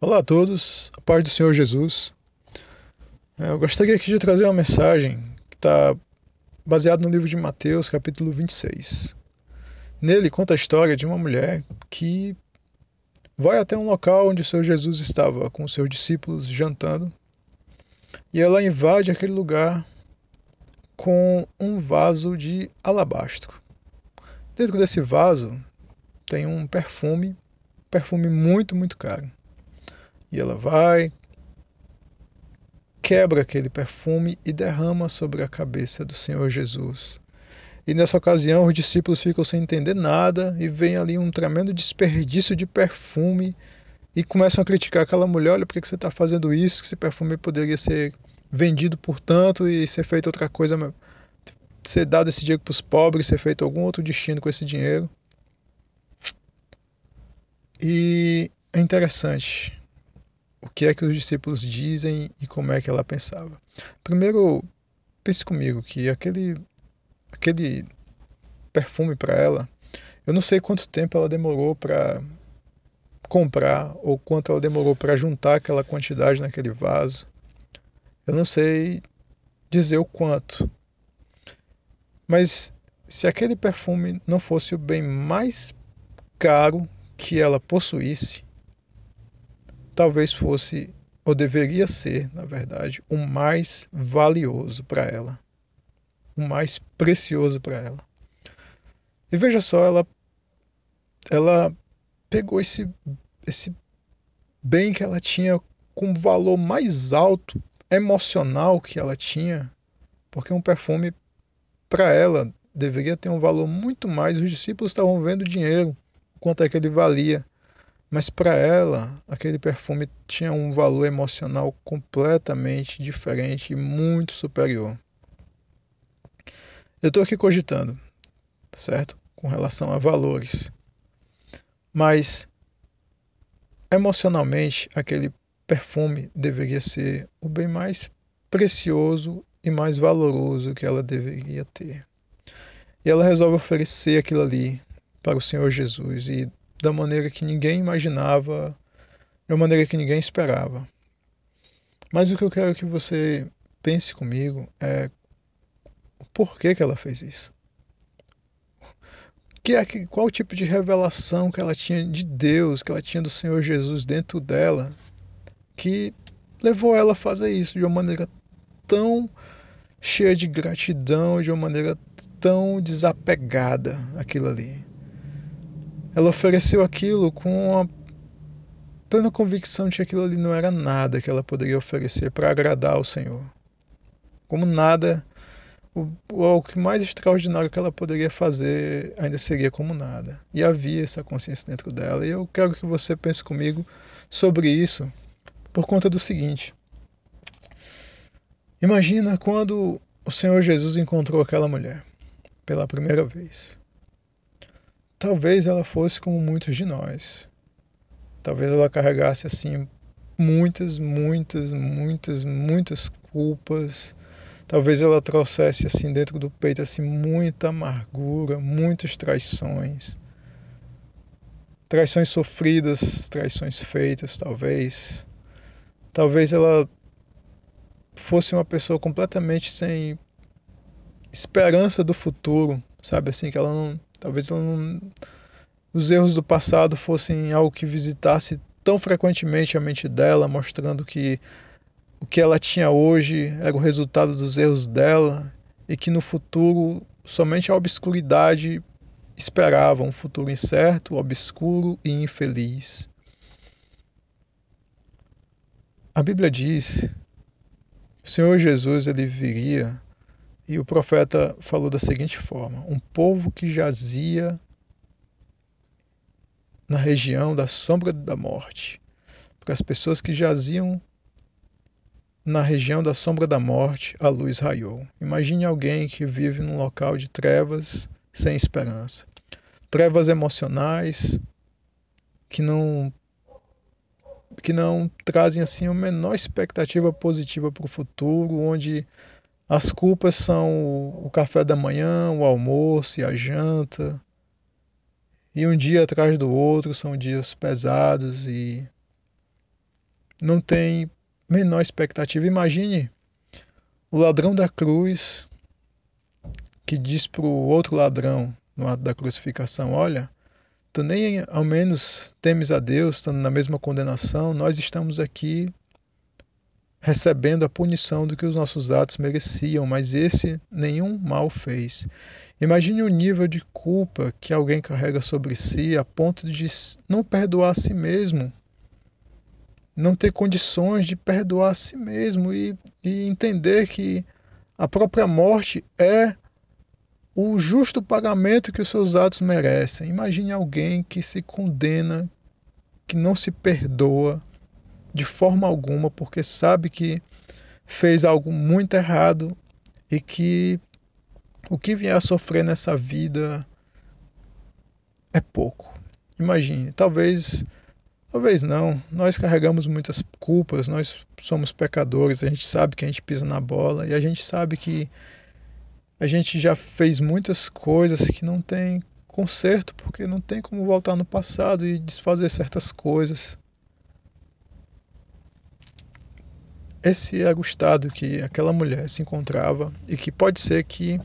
Olá a todos, a paz do Senhor Jesus. É, eu gostaria aqui de trazer uma mensagem que está baseada no livro de Mateus, capítulo 26. Nele conta a história de uma mulher que vai até um local onde o Senhor Jesus estava com os seus discípulos jantando e ela invade aquele lugar com um vaso de alabastro. Dentro desse vaso tem um perfume, perfume muito, muito caro. E ela vai, quebra aquele perfume e derrama sobre a cabeça do Senhor Jesus. E nessa ocasião os discípulos ficam sem entender nada e vem ali um tremendo desperdício de perfume e começam a criticar aquela mulher: olha, por que você está fazendo isso? Esse perfume poderia ser vendido por tanto e ser feito outra coisa, ser dado esse dinheiro para os pobres, ser feito algum outro destino com esse dinheiro. E é interessante o que é que os discípulos dizem e como é que ela pensava. Primeiro, pense comigo que aquele, aquele perfume para ela, eu não sei quanto tempo ela demorou para comprar ou quanto ela demorou para juntar aquela quantidade naquele vaso. Eu não sei dizer o quanto. Mas se aquele perfume não fosse o bem mais caro que ela possuísse, talvez fosse, ou deveria ser, na verdade, o mais valioso para ela, o mais precioso para ela. E veja só, ela, ela pegou esse, esse bem que ela tinha com o valor mais alto emocional que ela tinha, porque um perfume para ela deveria ter um valor muito mais. Os discípulos estavam vendo dinheiro, quanto é que ele valia. Mas para ela, aquele perfume tinha um valor emocional completamente diferente e muito superior. Eu estou aqui cogitando, certo? Com relação a valores. Mas emocionalmente, aquele perfume deveria ser o bem mais precioso e mais valoroso que ela deveria ter. E ela resolve oferecer aquilo ali para o Senhor Jesus e da maneira que ninguém imaginava, uma maneira que ninguém esperava. Mas o que eu quero que você pense comigo é o porquê que ela fez isso. Que é, qual tipo de revelação que ela tinha de Deus, que ela tinha do Senhor Jesus dentro dela, que levou ela a fazer isso de uma maneira tão cheia de gratidão, de uma maneira tão desapegada aquilo ali. Ela ofereceu aquilo com a plena convicção de que aquilo ali não era nada que ela poderia oferecer para agradar ao Senhor. Como nada, o, o que mais extraordinário que ela poderia fazer ainda seria como nada. E havia essa consciência dentro dela. E eu quero que você pense comigo sobre isso por conta do seguinte. Imagina quando o Senhor Jesus encontrou aquela mulher pela primeira vez. Talvez ela fosse como muitos de nós. Talvez ela carregasse assim muitas, muitas, muitas, muitas culpas. Talvez ela trouxesse assim dentro do peito assim muita amargura, muitas traições. Traições sofridas, traições feitas, talvez. Talvez ela fosse uma pessoa completamente sem esperança do futuro, sabe assim que ela não Talvez não, os erros do passado fossem algo que visitasse tão frequentemente a mente dela, mostrando que o que ela tinha hoje era o resultado dos erros dela e que no futuro somente a obscuridade esperava um futuro incerto, obscuro e infeliz. A Bíblia diz o Senhor Jesus ele viria e o profeta falou da seguinte forma: um povo que jazia na região da sombra da morte. Para as pessoas que jaziam na região da sombra da morte, a luz raiou. Imagine alguém que vive num local de trevas sem esperança. Trevas emocionais que não que não trazem assim a menor expectativa positiva para o futuro, onde as culpas são o café da manhã, o almoço e a janta. E um dia atrás do outro são dias pesados e não tem menor expectativa. Imagine o ladrão da cruz que diz para o outro ladrão no ato da crucificação: Olha, tu nem ao menos temes a Deus, estando na mesma condenação, nós estamos aqui recebendo a punição do que os nossos atos mereciam, mas esse nenhum mal fez. Imagine o nível de culpa que alguém carrega sobre si a ponto de não perdoar a si mesmo, não ter condições de perdoar a si mesmo e, e entender que a própria morte é o justo pagamento que os seus atos merecem. Imagine alguém que se condena, que não se perdoa de forma alguma, porque sabe que fez algo muito errado e que o que vier a sofrer nessa vida é pouco. Imagine, talvez, talvez não. Nós carregamos muitas culpas, nós somos pecadores, a gente sabe que a gente pisa na bola e a gente sabe que a gente já fez muitas coisas que não tem conserto, porque não tem como voltar no passado e desfazer certas coisas. Esse era o estado que aquela mulher se encontrava e que pode ser que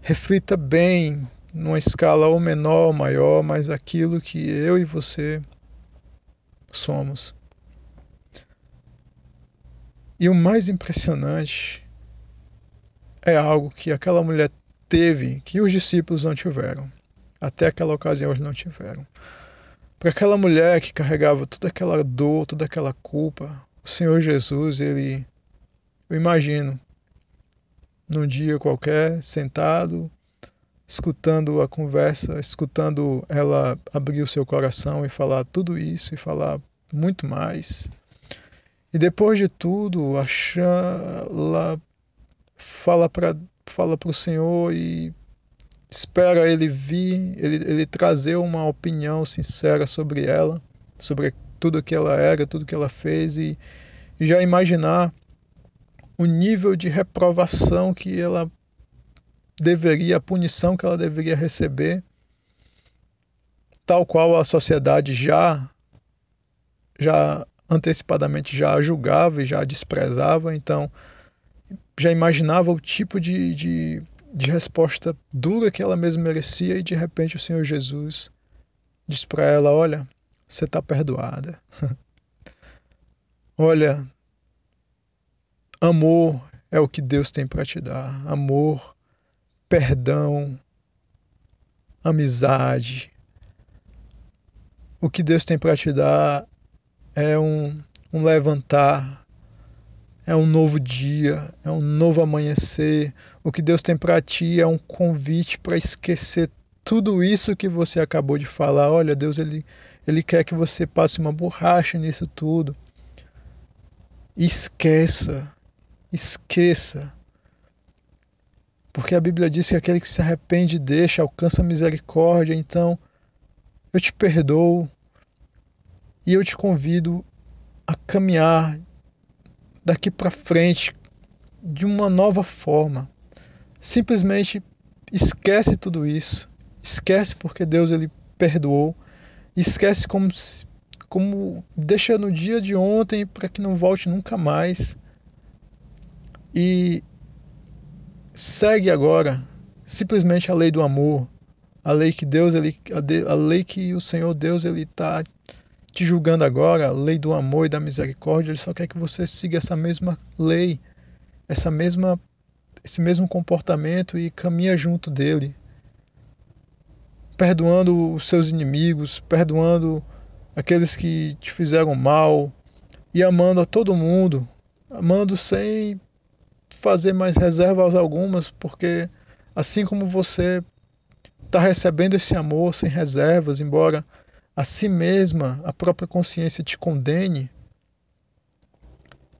reflita bem, numa escala ou menor ou maior, mas aquilo que eu e você somos. E o mais impressionante é algo que aquela mulher teve que os discípulos não tiveram. Até aquela ocasião eles não tiveram. Para aquela mulher que carregava toda aquela dor, toda aquela culpa, o Senhor Jesus, ele, eu imagino, num dia qualquer, sentado, escutando a conversa, escutando ela abrir o seu coração e falar tudo isso e falar muito mais. E depois de tudo, lá fala para fala o Senhor e espera ele vir, ele, ele trazer uma opinião sincera sobre ela, sobre tudo que ela era, tudo que ela fez e, já imaginar o nível de reprovação que ela deveria, a punição que ela deveria receber, tal qual a sociedade já já antecipadamente já julgava e já desprezava, então já imaginava o tipo de, de, de resposta dura que ela mesma merecia e de repente o Senhor Jesus diz para ela: Olha, você está perdoada. Olha, amor é o que Deus tem para te dar. Amor, perdão, amizade. O que Deus tem para te dar é um, um levantar, é um novo dia, é um novo amanhecer. O que Deus tem para ti é um convite para esquecer tudo isso que você acabou de falar. Olha, Deus ele, ele quer que você passe uma borracha nisso tudo. Esqueça, esqueça. Porque a Bíblia diz que aquele que se arrepende deixa, alcança misericórdia. Então, eu te perdoo e eu te convido a caminhar daqui para frente de uma nova forma. Simplesmente esquece tudo isso. Esquece porque Deus ele perdoou. Esquece como como deixa no dia de ontem para que não volte nunca mais. E segue agora simplesmente a lei do amor, a lei que Deus ele a, lei que o Senhor Deus ele está te julgando agora, a lei do amor e da misericórdia, ele só quer que você siga essa mesma lei, essa mesma esse mesmo comportamento e caminha junto dele, perdoando os seus inimigos, perdoando aqueles que te fizeram mal e amando a todo mundo, amando sem fazer mais reservas algumas, porque assim como você está recebendo esse amor sem reservas, embora a si mesma, a própria consciência te condene,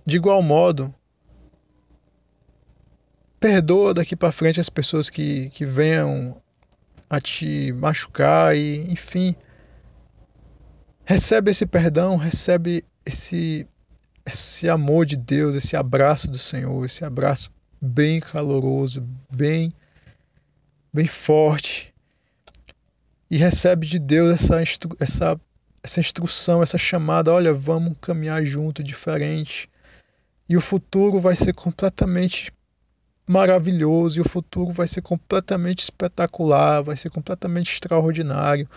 de igual modo, perdoa daqui para frente as pessoas que, que venham a te machucar e, enfim, recebe esse perdão, recebe esse esse amor de Deus, esse abraço do Senhor, esse abraço bem caloroso, bem bem forte, e recebe de Deus essa, essa essa instrução, essa chamada, olha, vamos caminhar junto, diferente. E o futuro vai ser completamente maravilhoso, e o futuro vai ser completamente espetacular, vai ser completamente extraordinário.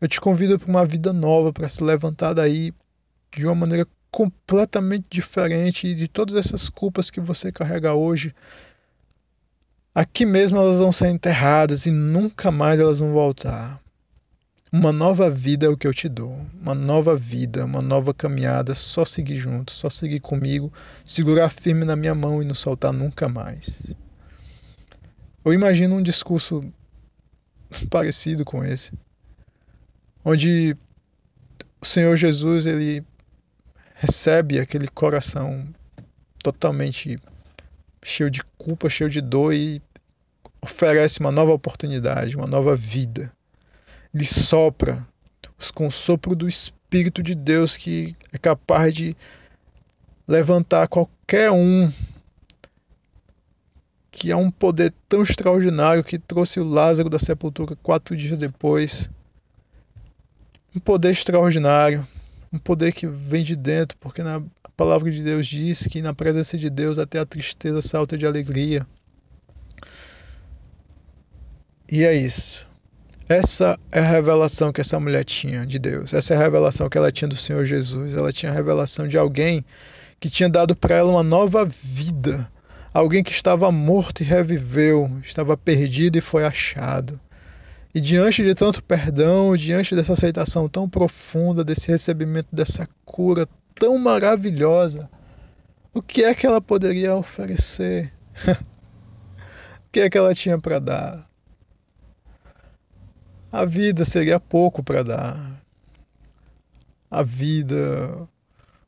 Eu te convido para uma vida nova, para se levantar daí de uma maneira completamente diferente de todas essas culpas que você carrega hoje. Aqui mesmo elas vão ser enterradas e nunca mais elas vão voltar. Uma nova vida é o que eu te dou. Uma nova vida, uma nova caminhada. Só seguir junto, só seguir comigo, segurar firme na minha mão e não soltar nunca mais. Eu imagino um discurso parecido com esse, onde o Senhor Jesus ele recebe aquele coração totalmente cheio de culpa, cheio de dor e oferece uma nova oportunidade, uma nova vida. Ele sopra com o sopro do Espírito de Deus que é capaz de levantar qualquer um, que é um poder tão extraordinário que trouxe o Lázaro da sepultura quatro dias depois. Um poder extraordinário um poder que vem de dentro, porque na palavra de Deus diz que na presença de Deus até a tristeza salta de alegria. E é isso. Essa é a revelação que essa mulher tinha de Deus. Essa é a revelação que ela tinha do Senhor Jesus. Ela tinha a revelação de alguém que tinha dado para ela uma nova vida. Alguém que estava morto e reviveu, estava perdido e foi achado. E diante de tanto perdão, diante dessa aceitação tão profunda, desse recebimento dessa cura tão maravilhosa, o que é que ela poderia oferecer? o que é que ela tinha para dar? A vida seria pouco para dar. A vida,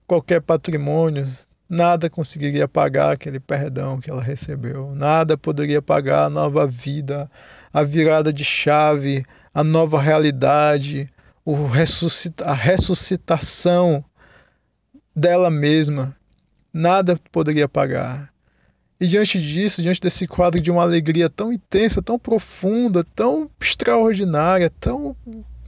qualquer patrimônio, nada conseguiria pagar aquele perdão que ela recebeu. Nada poderia pagar a nova vida a virada de chave, a nova realidade, o ressuscita a ressuscitação dela mesma. Nada poderia pagar. E diante disso, diante desse quadro de uma alegria tão intensa, tão profunda, tão extraordinária, tão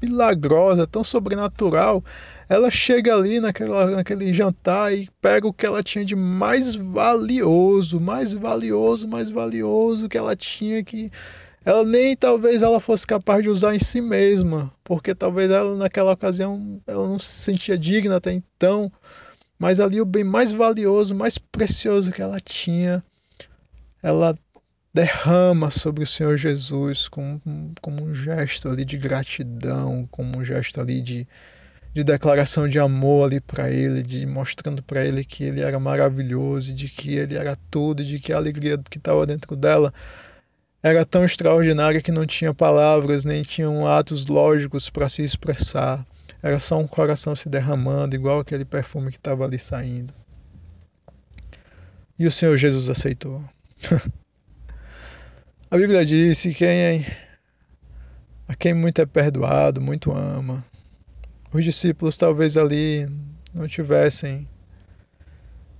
milagrosa, tão sobrenatural, ela chega ali naquela, naquele jantar e pega o que ela tinha de mais valioso, mais valioso, mais valioso que ela tinha que ela nem talvez ela fosse capaz de usar em si mesma, porque talvez ela naquela ocasião ela não se sentia digna até então, mas ali o bem mais valioso, mais precioso que ela tinha, ela derrama sobre o Senhor Jesus como, como um gesto ali de gratidão, como um gesto ali de, de declaração de amor ali para ele, de mostrando para ele que ele era maravilhoso, de que ele era tudo, de que a alegria que estava dentro dela era tão extraordinária que não tinha palavras nem tinham atos lógicos para se expressar. Era só um coração se derramando, igual aquele perfume que estava ali saindo. E o Senhor Jesus aceitou. a Bíblia diz que quem a quem muito é perdoado, muito ama. Os discípulos talvez ali não tivessem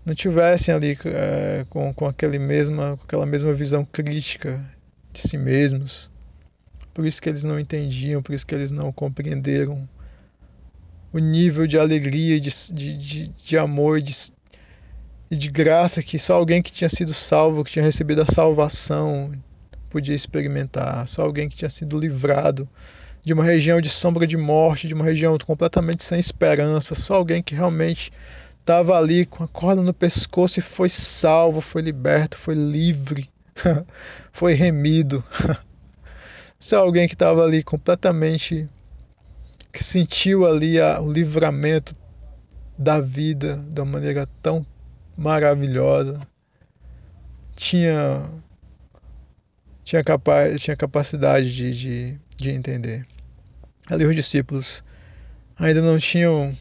não tivessem ali é, com, com, aquele mesma, com aquela mesma visão crítica de si mesmos. Por isso que eles não entendiam, por isso que eles não compreenderam o nível de alegria, de, de, de, de amor de, e de graça que só alguém que tinha sido salvo, que tinha recebido a salvação, podia experimentar. Só alguém que tinha sido livrado de uma região de sombra de morte, de uma região completamente sem esperança. Só alguém que realmente estava ali com a corda no pescoço e foi salvo, foi liberto, foi livre. foi remido. É alguém que estava ali completamente que sentiu ali a, o livramento da vida de uma maneira tão maravilhosa, tinha tinha, capaz, tinha capacidade de, de, de entender. Ali os discípulos ainda não tinham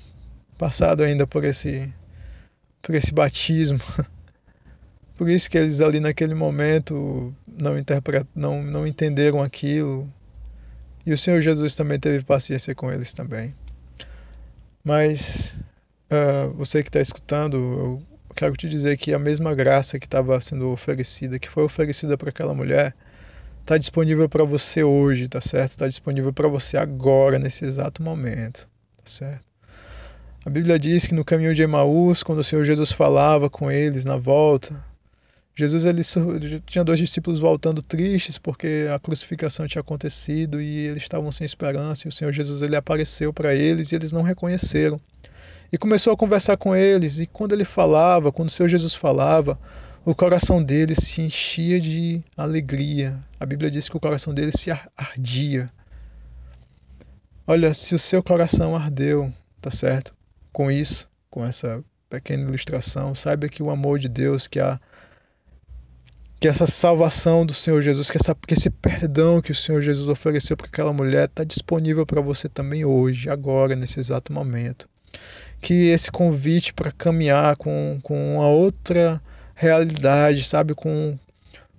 passado ainda por esse por esse batismo Por isso que eles ali naquele momento não, não, não entenderam aquilo. E o Senhor Jesus também teve paciência com eles também. Mas uh, você que está escutando, eu quero te dizer que a mesma graça que estava sendo oferecida, que foi oferecida para aquela mulher, está disponível para você hoje, tá certo? Está disponível para você agora, nesse exato momento, tá certo? A Bíblia diz que no caminho de Emaús, quando o Senhor Jesus falava com eles na volta, Jesus ele tinha dois discípulos voltando tristes porque a crucificação tinha acontecido e eles estavam sem esperança e o Senhor Jesus ele apareceu para eles e eles não reconheceram. E começou a conversar com eles e quando ele falava, quando o Senhor Jesus falava, o coração deles se enchia de alegria. A Bíblia diz que o coração deles se ardia. Olha, se o seu coração ardeu, tá certo? Com isso, com essa pequena ilustração, saiba que o amor de Deus, que a que essa salvação do Senhor Jesus, que, essa, que esse perdão que o Senhor Jesus ofereceu para aquela mulher está disponível para você também hoje, agora, nesse exato momento. Que esse convite para caminhar com, com uma outra realidade, sabe, com,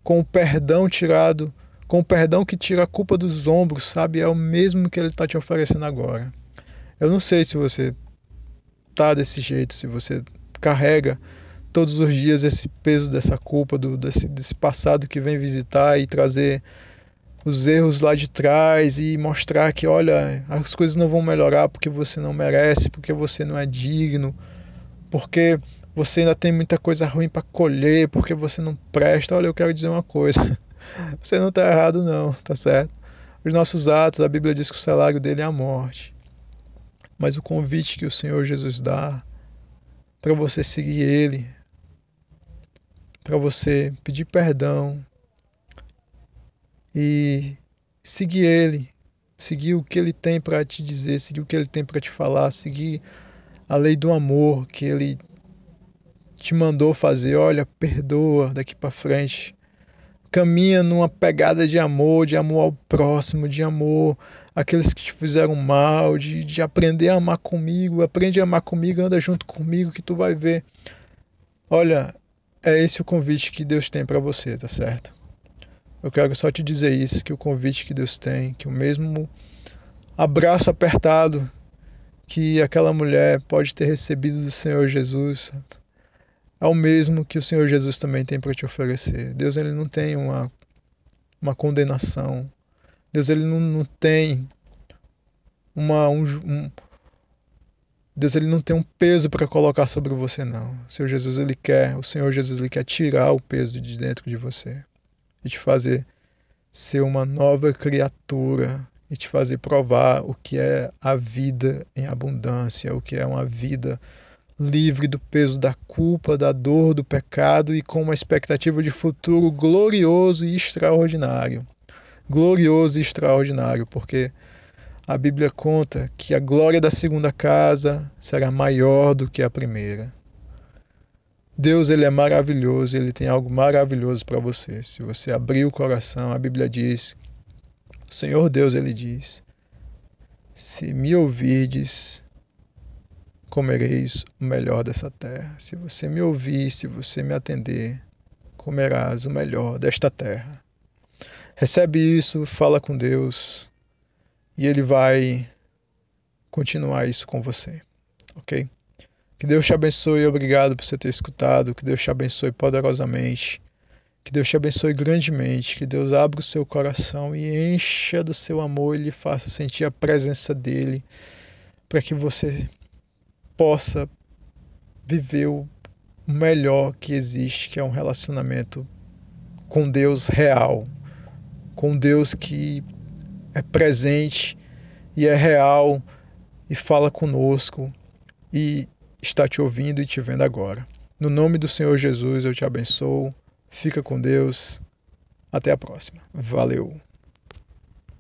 com o perdão tirado, com o perdão que tira a culpa dos ombros, sabe, é o mesmo que ele está te oferecendo agora. Eu não sei se você tá desse jeito, se você carrega todos os dias esse peso dessa culpa, do, desse, desse passado que vem visitar e trazer os erros lá de trás e mostrar que, olha, as coisas não vão melhorar porque você não merece, porque você não é digno, porque você ainda tem muita coisa ruim para colher, porque você não presta. Olha, eu quero dizer uma coisa: você não está errado, não, tá certo? Os nossos atos, a Bíblia diz que o salário dele é a morte. Mas o convite que o Senhor Jesus dá para você seguir Ele, para você pedir perdão e seguir Ele, seguir o que Ele tem para te dizer, seguir o que Ele tem para te falar, seguir a lei do amor que Ele te mandou fazer. Olha, perdoa daqui para frente. Caminha numa pegada de amor, de amor ao próximo, de amor àqueles que te fizeram mal, de, de aprender a amar comigo. Aprende a amar comigo, anda junto comigo, que tu vai ver. Olha, é esse o convite que Deus tem para você, tá certo? Eu quero só te dizer isso, que o convite que Deus tem, que o mesmo abraço apertado que aquela mulher pode ter recebido do Senhor Jesus, é o mesmo que o Senhor Jesus também tem para te oferecer. Deus ele não tem uma, uma condenação. Deus ele não, não tem uma, um, um, Deus ele não tem um peso para colocar sobre você não. O Senhor Jesus ele quer, o Senhor Jesus ele quer tirar o peso de dentro de você e te fazer ser uma nova criatura e te fazer provar o que é a vida em abundância, o que é uma vida livre do peso da culpa, da dor, do pecado e com uma expectativa de futuro glorioso e extraordinário. Glorioso e extraordinário, porque a Bíblia conta que a glória da segunda casa será maior do que a primeira. Deus ele é maravilhoso, ele tem algo maravilhoso para você. Se você abrir o coração, a Bíblia diz, o Senhor Deus ele diz: Se me ouvirdes, comereis o melhor dessa terra. Se você me ouvir, se você me atender, comerás o melhor desta terra. Recebe isso, fala com Deus e Ele vai continuar isso com você, ok? Que Deus te abençoe, obrigado por você ter escutado, que Deus te abençoe poderosamente, que Deus te abençoe grandemente, que Deus abra o seu coração e encha do seu amor e lhe faça sentir a presença dEle, para que você possa viver o melhor que existe, que é um relacionamento com Deus real, com Deus que é presente e é real e fala conosco. E está te ouvindo e te vendo agora. No nome do Senhor Jesus eu te abençoo. Fica com Deus. Até a próxima. Valeu.